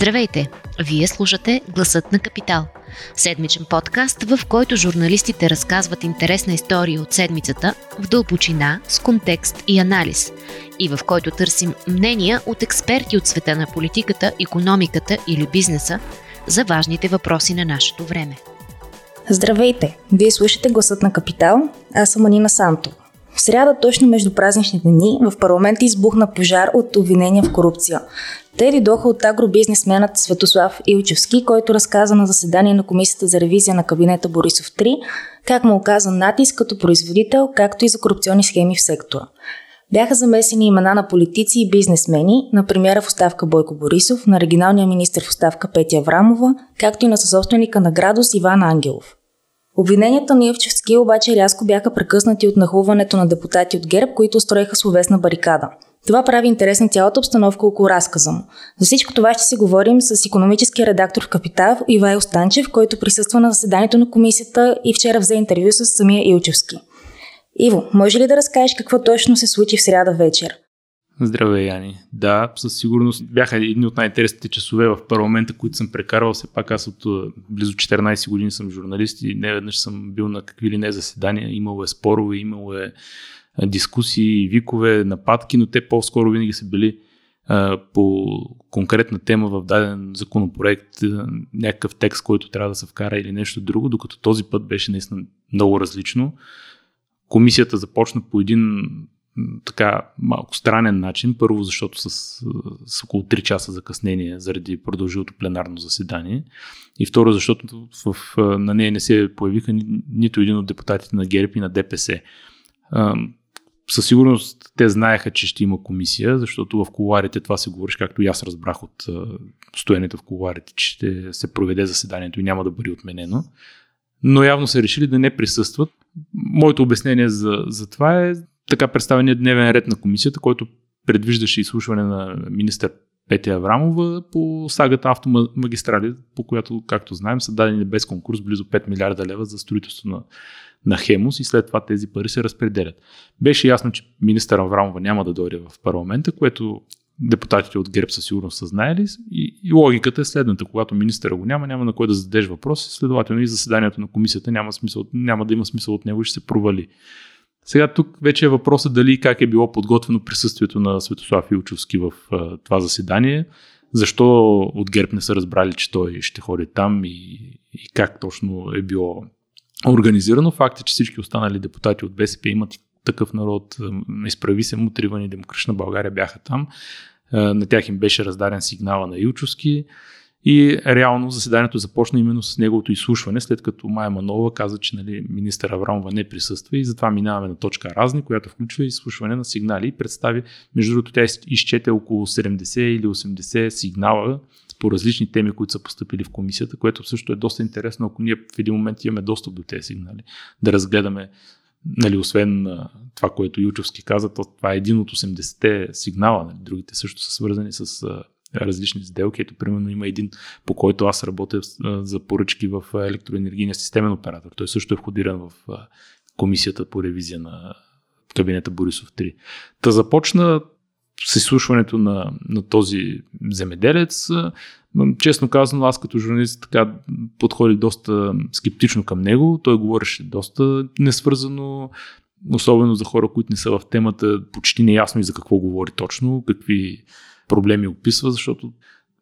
Здравейте! Вие слушате Гласът на Капитал. Седмичен подкаст, в който журналистите разказват интересна история от седмицата в дълбочина, с контекст и анализ. И в който търсим мнения от експерти от света на политиката, економиката или бизнеса за важните въпроси на нашето време. Здравейте! Вие слушате Гласът на Капитал. Аз съм Анина Санто. В сряда, точно между празничните дни, в парламента избухна пожар от обвинения в корупция. Те дойдоха от агробизнесменът Светослав Илчевски, който разказа на заседание на Комисията за ревизия на кабинета Борисов 3 как му оказа натиск като производител, както и за корупционни схеми в сектора. Бяха замесени имена на политици и бизнесмени, на премьера в оставка Бойко Борисов, на регионалния министр в оставка Петя Аврамова, както и на съсобственика на Градус Иван Ангелов. Обвиненията на Илчевски обаче рязко бяха прекъснати от нахуването на депутати от ГЕРБ, които строеха словесна барикада – това прави интересна цялата обстановка около разказа му. За всичко това ще си говорим с економическия редактор в Капитал Ивай Станчев, който присъства на заседанието на комисията и вчера взе интервю с самия Илчевски. Иво, може ли да разкажеш какво точно се случи в сряда вечер? Здравей, Яни. Да, със сигурност бяха едни от най-интересните часове в парламента, които съм прекарвал. Все пак аз от близо 14 години съм журналист и не веднъж съм бил на какви ли не заседания. Имало е спорове, имало е дискусии, викове, нападки, но те по-скоро винаги са били а, по конкретна тема в даден законопроект, някакъв текст, който трябва да се вкара или нещо друго, докато този път беше наистина много различно. Комисията започна по един така малко странен начин. Първо, защото с, с около 3 часа закъснение заради продължилото пленарно заседание. И второ, защото в, на нея не се появиха ни, нито един от депутатите на ГЕРБ и на ДПС със сигурност те знаеха, че ще има комисия, защото в коларите това се говориш, както и аз разбрах от стоенето в коларите, че ще се проведе заседанието и няма да бъде отменено. Но явно са решили да не присъстват. Моето обяснение за, за това е така представения дневен ред на комисията, който предвиждаше изслушване на министър Петя Аврамова по сагата автомагистрали, по която, както знаем, са дадени без конкурс близо 5 милиарда лева за строителство на на Хемус и след това тези пари се разпределят. Беше ясно, че министър Аврамова няма да дойде в парламента, което депутатите от ГЕРБ със сигурност са знаели и, и логиката е следната. Когато министъра го няма, няма на кой да зададеш въпрос, следователно и заседанието на комисията няма, смисъл, няма да има смисъл от него и ще се провали. Сега тук вече е въпросът дали как е било подготвено присъствието на Светослав Илчовски в а, това заседание, защо от ГЕРБ не са разбрали, че той ще ходи там и, и как точно е било организирано. Факт е, че всички останали депутати от БСП имат такъв народ, изправи се, мутривани Демократична България бяха там. На тях им беше раздаден сигнала на Илчовски и реално заседанието започна именно с неговото изслушване, след като Майя Манова каза, че нали, министър Аврамова не присъства и затова минаваме на точка разни, която включва изслушване на сигнали и представи, между другото тя изчете около 70 или 80 сигнала по различни теми, които са поступили в комисията, което също е доста интересно, ако ние в един момент имаме достъп до тези сигнали, да разгледаме нали, освен това, което Ючовски каза, то това е един от 80-те сигнала. Нали, другите също са свързани с различни сделки. Ето, примерно, има един, по който аз работя за поръчки в електроенергийния системен оператор. Той също е входиран в комисията по ревизия на кабинета Борисов 3. Та започна с изслушването на, на този земеделец. Честно казано, аз като журналист така подходих доста скептично към него. Той говореше доста несвързано, особено за хора, които не са в темата, почти неясно и за какво говори точно, какви проблеми описва, защото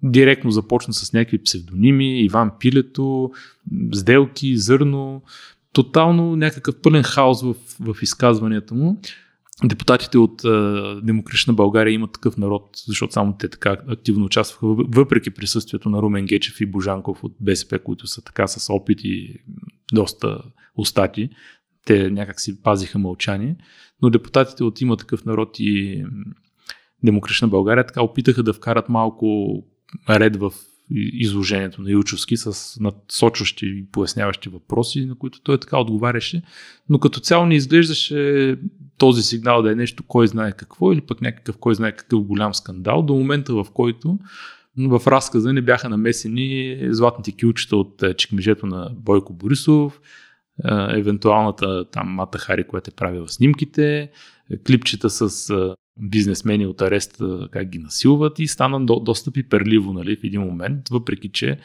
директно започна с някакви псевдоними, Иван Пилето, сделки, зърно, тотално някакъв пълен хаос в, в изказванията му депутатите от а, Демократична България имат такъв народ, защото само те така активно участваха, въпреки присъствието на Румен Гечев и Божанков от БСП, които са така с опит и доста устати. Те някак си пазиха мълчание. Но депутатите от има такъв народ и Демократична България така опитаха да вкарат малко ред в изложението на Илчовски с надсочващи и поясняващи въпроси, на които той така отговаряше, но като цяло не изглеждаше този сигнал да е нещо кой знае какво или пък някакъв кой знае какъв голям скандал, до момента в който в разказа не бяха намесени златните килчета от е, чекмежето на Бойко Борисов, е, евентуалната там Мата Хари, която е правила снимките, клипчета с е, бизнесмени от ареста как ги насилват и стана до, доста пиперливо нали, в един момент, въпреки че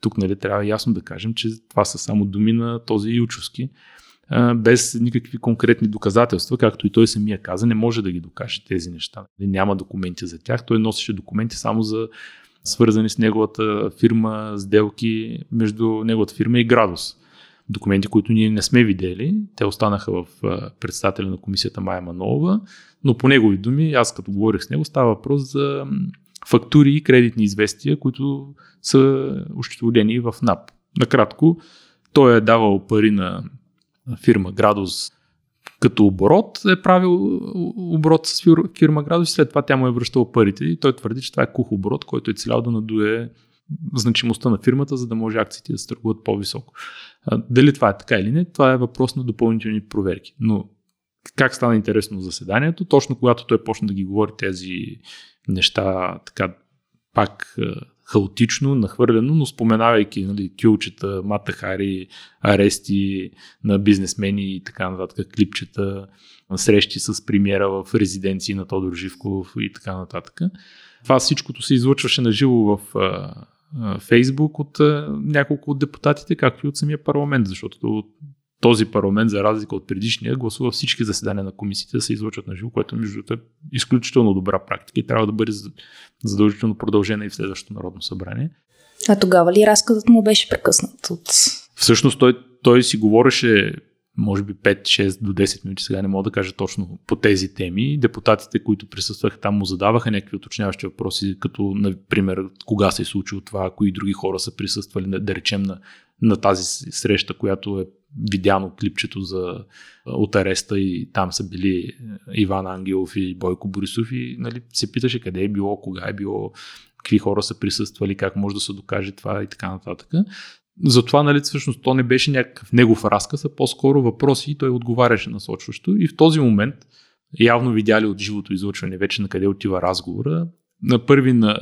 тук нали, трябва ясно да кажем, че това са само думи на този Ючовски, без никакви конкретни доказателства, както и той самия каза, не може да ги докаже тези неща. Нали, няма документи за тях, той носеше документи само за свързани с неговата фирма, сделки между неговата фирма и Градус. Документи, които ние не сме видели, те останаха в председателя на комисията Майя Манолова, но по негови думи, аз като говорих с него, става въпрос за фактури и кредитни известия, които са ощетоводени в НАП. Накратко, той е давал пари на фирма Градус като оборот, е правил оборот с фирма Градус и след това тя му е връщала парите и той твърди, че това е кух оборот, който е целял да надуе значимостта на фирмата, за да може акциите да се търгуват по-високо. Дали това е така или не, това е въпрос на допълнителни проверки. Но как стана интересно заседанието? Точно когато той почна да ги говори тези неща, така пак хаотично, нахвърлено, но споменавайки нали, кюлчета, матахари, арести на бизнесмени и така нататък, клипчета, срещи с премиера в резиденции на Тодор Живков и така нататък. Това всичкото се излъчваше на живо в Фейсбук от няколко от депутатите, както и от самия парламент, защото този парламент, за разлика от предишния, гласува всички заседания на комисиите да се излъчват на живо, което между е изключително добра практика и трябва да бъде задължително продължена и в следващото Народно събрание. А тогава ли разказът му беше прекъснат от... Всъщност той, той си говореше може би 5-6 до 10 минути, сега не мога да кажа точно по тези теми. Депутатите, които присъстваха там, му задаваха някакви уточняващи въпроси, като, например, кога се е случило това, кои други хора са присъствали, да речем, на, на тази среща, която е видяно клипчето за, от ареста и там са били Иван Ангелов и Бойко Борисов и нали, се питаше къде е било, кога е било, какви хора са присъствали, как може да се докаже това и така нататък. Затова, нали, всъщност, то не беше някакъв негов разказ, а по-скоро въпроси и той отговаряше насочващо. И в този момент, явно видяли от живото излъчване вече на къде отива разговора, на първи на,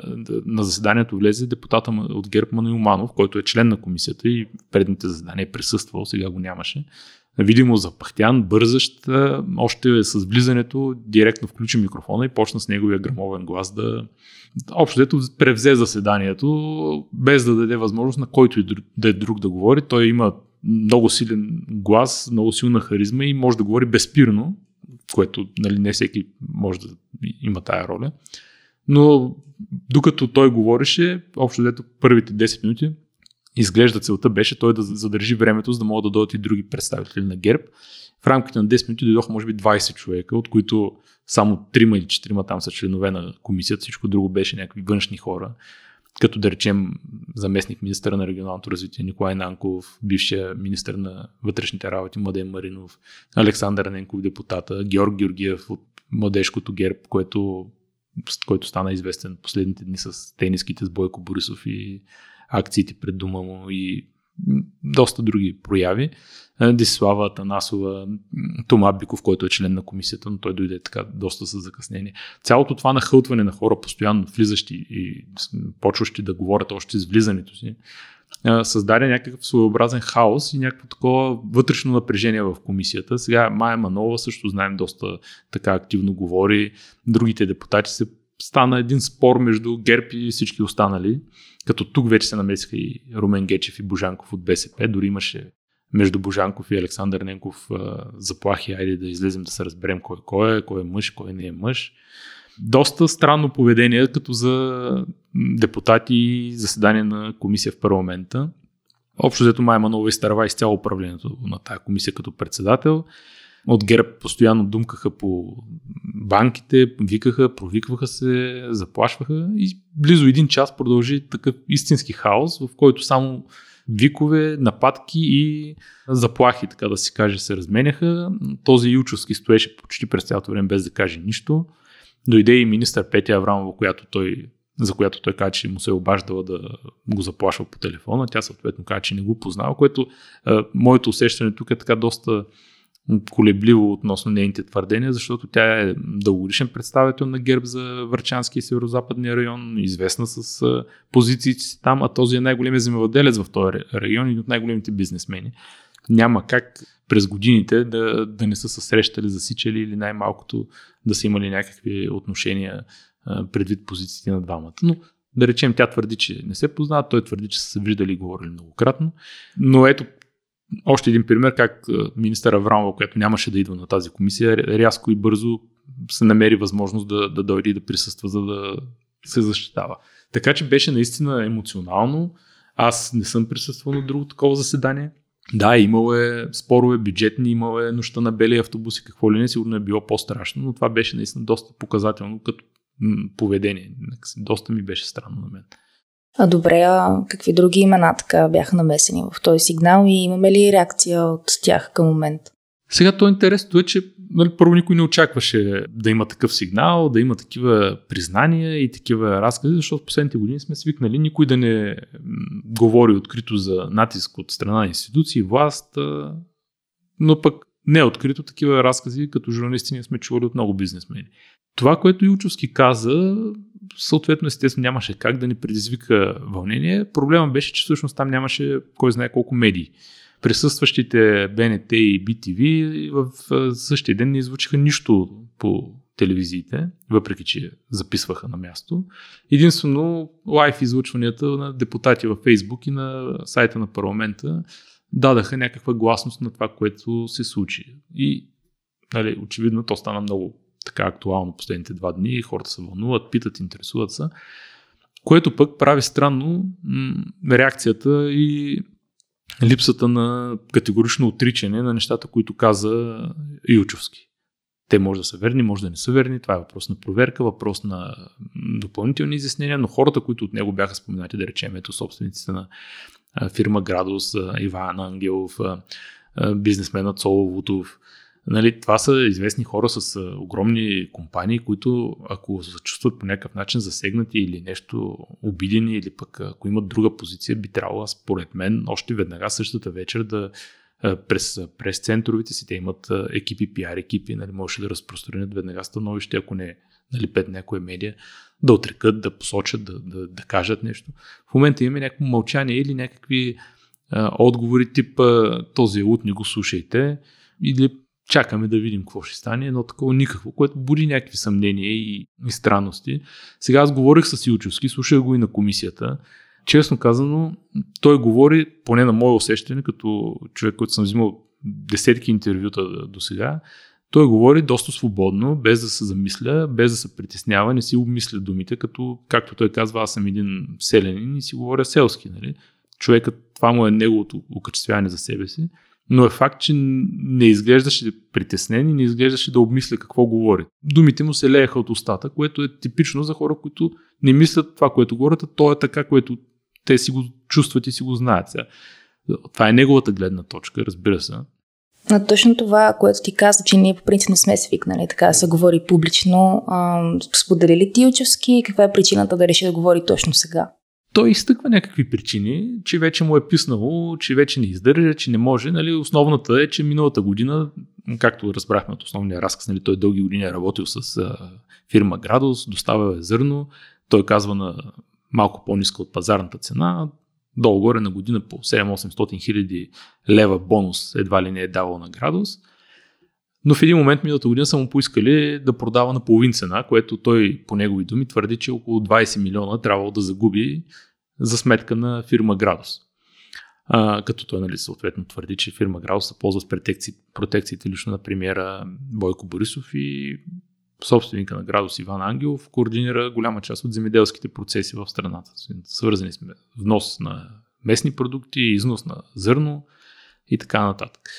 на заседанието влезе депутата от ГЕРБ Мануил Манов, който е член на комисията и предните заседания е присъствал, сега го нямаше. Видимо запахтян, бързащ, още с влизането директно включи микрофона и почна с неговия грамовен глас да общо дето превзе заседанието, без да даде възможност на който и да е друг да говори. Той има много силен глас, много силна харизма и може да говори безпирно, което нали, не всеки може да има тая роля. Но докато той говореше, общо дето първите 10 минути, изглежда целта беше той да задържи времето, за да могат да дойдат и други представители на ГЕРБ. В рамките на 10 минути дойдоха може би 20 човека, от които само 3 или 4 там са членове на комисията, всичко друго беше някакви външни хора, като да речем заместник министър на регионалното развитие Николай Нанков, бившия министър на вътрешните работи Младен Маринов, Александър Ненков депутата, Георг Георгиев от младежкото ГЕРБ, което, който стана известен последните дни с тениските с Бойко Борисов и акциите пред дома му и доста други прояви. Десислава Атанасова, Тома Биков, който е член на комисията, но той дойде така доста с закъснение. Цялото това нахълтване на хора, постоянно влизащи и почващи да говорят още с влизането си, създаде някакъв своеобразен хаос и някакво такова вътрешно напрежение в комисията. Сега Майя Манова също знаем доста така активно говори. Другите депутати се стана един спор между ГЕРБ и всички останали, като тук вече се намесиха и Румен Гечев и Божанков от БСП, дори имаше между Божанков и Александър Ненков заплахи, айде да излезем да се разберем кой, кой е, кой е мъж, кой не е мъж. Доста странно поведение, като за депутати и заседания на комисия в парламента. Общо взето Майя Манова изтърва изцяло управлението на тази комисия като председател. От ГЕРБ постоянно думкаха по банките, викаха, провикваха се, заплашваха и близо един час продължи такъв истински хаос, в който само викове, нападки и заплахи, така да си каже, се разменяха. Този Ючовски стоеше почти през цялото време без да каже нищо. Дойде и министър Петя Аврамова, която той, за която той каза, че му се е обаждала да го заплашва по телефона. Тя съответно каза, че не го познава, което а, моето усещане тук е така доста колебливо относно нейните твърдения, защото тя е дългогодишен представител на ГЕРБ за Върчански и Северо-Западния район, известна с позициите си там, а този е най-големият земевладелец в този район и от най-големите бизнесмени. няма как през годините да, да не са се срещали, засичали или най-малкото да са имали някакви отношения предвид позициите на двамата. Но да речем, тя твърди, че не се познават, той твърди, че са се виждали и говорили многократно. Но ето още един пример как министър Аврамова, която нямаше да идва на тази комисия, рязко и бързо се намери възможност да, да дойде и да присъства, за да се защитава. Така че беше наистина емоционално. Аз не съм присъствал на друго такова заседание. Да, имало е спорове бюджетни, имало е нощта на бели автобуси, какво ли не, сигурно е било по-страшно, но това беше наистина доста показателно като поведение. Доста ми беше странно на мен. А добре, а какви други имена така бяха намесени в този сигнал и имаме ли реакция от тях към момент? Сега то интересното е, че нали, първо никой не очакваше да има такъв сигнал, да има такива признания и такива разкази, защото в последните години сме свикнали никой да не говори открито за натиск от страна на институции, власт, но пък не е открито такива разкази, като журналисти ние сме чували от много бизнесмени. Това, което Илчовски каза, съответно естествено нямаше как да ни предизвика вълнение. Проблема беше, че всъщност там нямаше кой знае колко медии. Присъстващите БНТ и BTV в същия ден не извучиха нищо по телевизиите, въпреки че записваха на място. Единствено лайф излъчванията на депутати във Фейсбук и на сайта на парламента дадаха някаква гласност на това, което се случи. И нали, очевидно то стана много така актуално последните два дни. Хората се вълнуват, питат, интересуват се. Което пък прави странно м- реакцията и липсата на категорично отричане на нещата, които каза Илчовски. Те може да са верни, може да не са верни. Това е въпрос на проверка, въпрос на допълнителни изяснения, но хората, които от него бяха споменати, да речем, ето собствениците на фирма Градус, Иван Ангелов, бизнесмена Цоло Вутов, Нали, това са известни хора с огромни компании, които ако се чувстват по някакъв начин засегнати или нещо обидени, или пък ако имат друга позиция, би трябвало, според мен, още веднага същата вечер да през, през центровите си, те имат екипи, пиар екипи, нали, може да разпространят веднага становище, ако не нали, пет някоя медия, да отрекат, да посочат, да, да, да кажат нещо. В момента имаме някакво мълчание или някакви а, отговори типа този лут не го слушайте или чакаме да видим какво ще стане, едно такова никакво, което буди някакви съмнения и, и странности. Сега аз говорих с Илчевски, слушах го и на комисията. Честно казано, той говори, поне на мое усещане, като човек, който съм взимал десетки интервюта до сега, той говори доста свободно, без да се замисля, без да се притеснява, не си обмисля думите, като, както той казва, аз съм един селянин и си говоря селски. Нали? Човекът, това му е неговото окачествяване за себе си. Но е факт, че не изглеждаше притеснен и не изглеждаше да обмисля какво говори. Думите му се лееха от устата, което е типично за хора, които не мислят това, което говорят, а то е така, което те си го чувстват и си го знаят. Сега. Това е неговата гледна точка, разбира се. Но точно това, което ти каза, че ние по принцип не сме свикнали така да се говори публично, сподели ли ти Учевски каква е причината да реши да говори точно сега? той изтъква някакви причини, че вече му е писнало, че вече не издържа, че не може. Нали, основната е, че миналата година, както разбрахме от основния разказ, нали, той дълги години е работил с а, фирма Градус, доставя е зърно, той казва на малко по-ниска от пазарната цена, долу-горе на година по 7-800 хиляди лева бонус едва ли не е давал на Градус. Но в един момент миналата година са му поискали да продава на половин цена, което той по негови думи твърди, че около 20 милиона трябвало да загуби за сметка на фирма Градус. А, като той нали, съответно твърди, че фирма Градус се ползва с протекци, протекциите лично на премиера Бойко Борисов и собственика на Градус Иван Ангелов координира голяма част от земеделските процеси в страната. Свързани сме внос на местни продукти, износ на зърно и така нататък.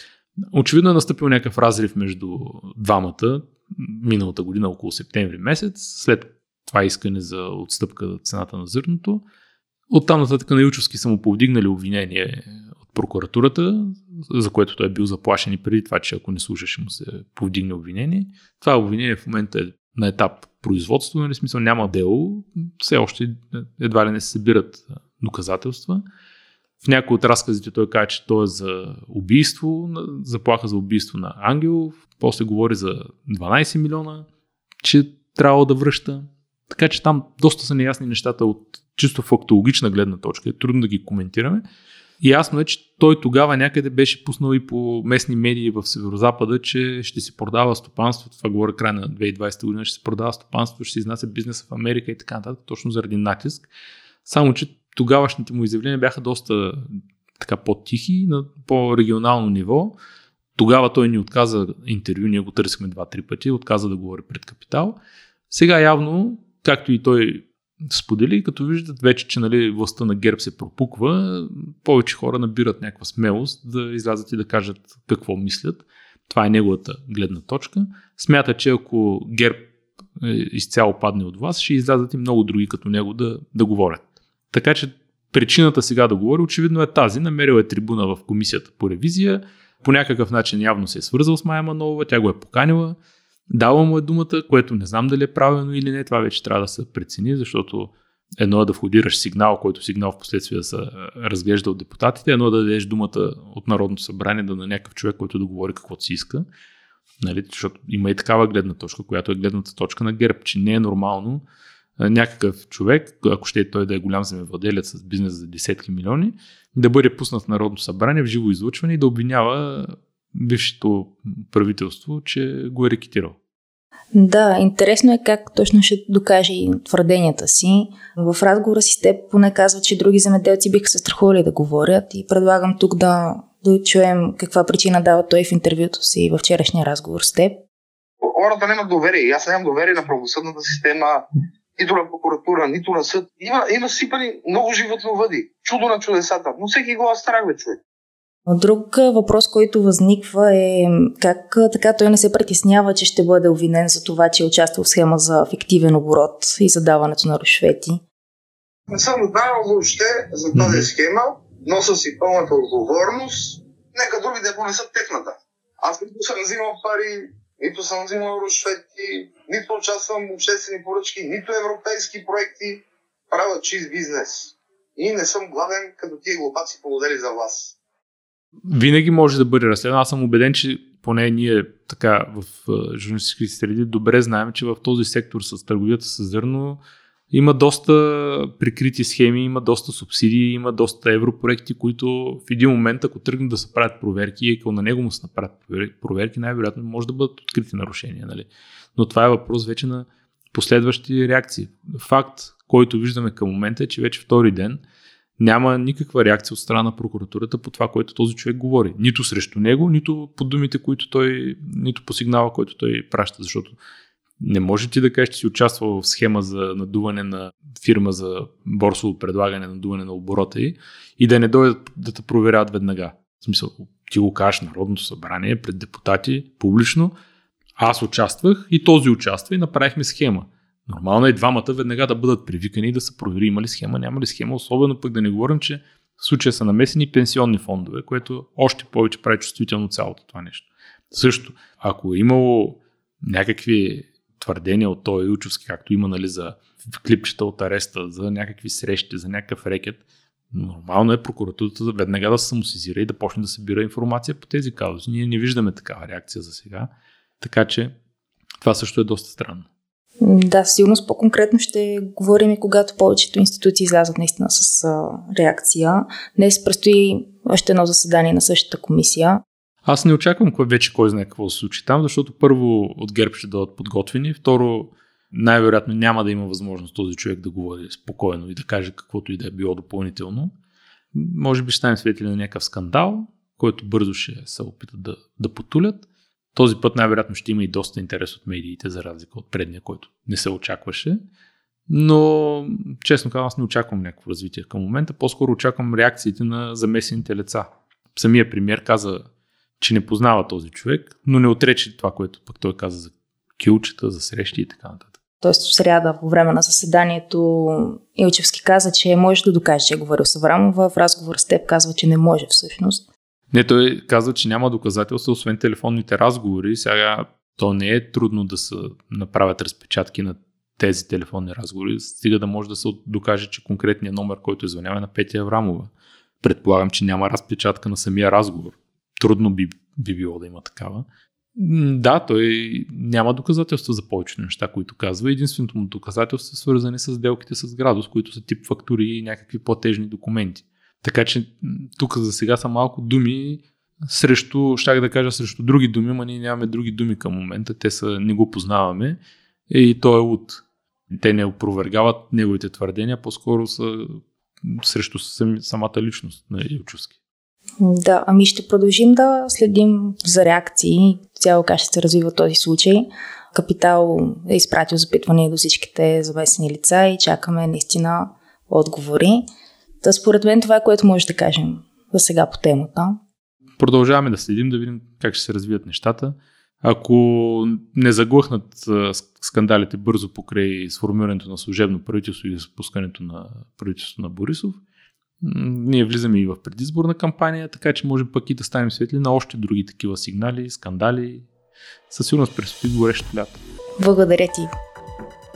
Очевидно е настъпил някакъв разрив между двамата миналата година, около септември месец, след това искане за отстъпка за цената на зърното. Оттам нататък на Ючовски са му повдигнали обвинение прокуратурата, за което той е бил заплашен и преди това, че ако не слушаше му се повдигне обвинение. Това обвинение в момента е на етап производство, нали смисъл няма дело, все още едва ли не се събират доказателства. В някои от разказите той казва, че то е за убийство, заплаха за убийство на Ангел, после говори за 12 милиона, че трябва да връща. Така че там доста са неясни нещата от чисто фактологична гледна точка. Е трудно да ги коментираме. Ясно е, че той тогава някъде беше пуснал и по местни медии в Северозапада, че ще си продава стопанство. Това говоря край на 2020 година, ще се продава стопанство, ще се изнася бизнеса в Америка и така нататък, точно заради натиск. Само, че тогавашните му изявления бяха доста така по-тихи, на по-регионално ниво. Тогава той ни отказа интервю, ние го търсихме два-три пъти, отказа да говори пред Капитал. Сега явно, както и той сподели, като виждат вече, че нали, властта на ГЕРБ се пропуква, повече хора набират някаква смелост да излязат и да кажат какво мислят. Това е неговата гледна точка. Смята, че ако ГЕРБ е, изцяло падне от вас, ще излязат и много други като него да, да говорят. Така че причината сега да говори очевидно е тази. Намерил е трибуна в комисията по ревизия, по някакъв начин явно се е свързал с Майя Манова, тя го е поканила, дала му е думата, което не знам дали е правилно или не, това вече трябва да се прецени, защото едно е да входираш сигнал, който сигнал в последствие да се разглежда от депутатите, едно е да дадеш думата от Народното събрание да на някакъв човек, който да говори каквото си иска. Нали? Защото има и такава гледна точка, която е гледната точка на ГЕРБ, че не е нормално някакъв човек, ако ще е той да е голям земевладелец с бизнес за десетки милиони, да бъде пуснат в Народното събрание в живо излъчване и да обвинява бившето правителство, че го е рекетирал. Да, интересно е как точно ще докаже и твърденията си. В разговора си с теб поне казва, че други земеделци биха се страхували да говорят и предлагам тук да, да чуем каква причина дава той в интервюто си във вчерашния разговор с теб. Хората нямат доверие. Аз нямам доверие на правосъдната система, нито на прокуратура, нито на съд. Има, има сипани много животновъди. Чудо на чудесата. Но всеки го страх, бе, човек. Друг въпрос, който възниква е как така той не се притеснява, че ще бъде обвинен за това, че е участвал в схема за фиктивен оборот и задаването на рушвети. Не съм знаел въобще за тази схема, нося си пълната отговорност, нека други да понесат техната. Аз нито съм взимал пари, нито съм взимал рушвети, нито участвам в обществени поръчки, нито европейски проекти, правя чист бизнес. И не съм гладен, като тия глупаци помодели за вас. Винаги може да бъде разследван. Аз съм убеден, че поне ние така в журналистически среди добре знаем, че в този сектор с търговията с зърно има доста прикрити схеми, има доста субсидии, има доста европроекти, които в един момент, ако тръгнат да се правят проверки и ако на него му се направят проверки, най-вероятно може да бъдат открити нарушения. Нали? Но това е въпрос вече на последващи реакции. Факт, който виждаме към момента е, че вече втори ден няма никаква реакция от страна на прокуратурата по това, което този човек говори. Нито срещу него, нито по думите, които той, нито по сигнала, който той праща, защото не може ти да кажеш, че си участвал в схема за надуване на фирма за борсово предлагане, надуване на оборота и, и да не дойдат да те проверяват веднага. В смисъл, ти го кажеш Народното събрание пред депутати публично, аз участвах и този участва и направихме схема. Нормално е двамата веднага да бъдат привикани и да се провери има ли схема, няма ли схема, особено пък да не говорим, че в случая са намесени пенсионни фондове, което още повече прави чувствително цялото това нещо. Също, ако е имало някакви твърдения от този Илчовски, както има нали, за клипчета от ареста, за някакви срещи, за някакъв рекет, нормално е прокуратурата веднага да се самосизира и да почне да събира информация по тези казуси. Ние не виждаме такава реакция за сега, така че това също е доста странно. Да, сигурност по-конкретно ще говорим и когато повечето институции излязат наистина с а, реакция. Днес предстои още едно заседание на същата комисия. Аз не очаквам кой вече кой знае какво се случи там, защото първо от ГЕРБ ще дадат подготвени, второ най-вероятно няма да има възможност този човек да говори спокойно и да каже каквото и да е било допълнително. Може би ще станем свидетели на някакъв скандал, който бързо ще се опитат да, да потулят. Този път най-вероятно ще има и доста интерес от медиите, за разлика от предния, който не се очакваше. Но, честно казвам, аз не очаквам някакво развитие към момента. По-скоро очаквам реакциите на замесените лица. Самия премьер каза, че не познава този човек, но не отрече това, което пък той каза за килчета, за срещи и така нататък. Тоест в сряда по време на заседанието Илчевски каза, че може да докаже, че е говорил с Аврамова. В разговор с теб казва, че не може всъщност. Не, той казва, че няма доказателства, освен телефонните разговори. Сега то не е трудно да се направят разпечатки на тези телефонни разговори, стига да може да се докаже, че конкретният номер, който е звънява е на Петя Аврамова. Предполагам, че няма разпечатка на самия разговор. Трудно би, би било да има такава. Да, той няма доказателства за повечето неща, които казва. Единственото му доказателство са свързани с сделките с градус, които са тип фактури и някакви платежни документи. Така че тук за сега са малко думи срещу, щях да кажа срещу други думи, но ние нямаме други думи към момента, те са, не го познаваме и той е луд. Те не опровергават неговите твърдения, по-скоро са срещу самата личност на Илчовски. Да, ами ще продължим да следим за реакции, цяло как ще се развива този случай. Капитал е изпратил запитване до всичките замесени лица и чакаме наистина отговори. Та според мен това е което може да кажем за сега по темата. Продължаваме да следим, да видим как ще се развият нещата. Ако не заглъхнат скандалите бързо покрай сформирането на служебно правителство и спускането на правителството на Борисов, ние влизаме и в предизборна кампания, така че може пък и да станем светли на още други такива сигнали, скандали. Със сигурност предстои горещо лято. Благодаря ти.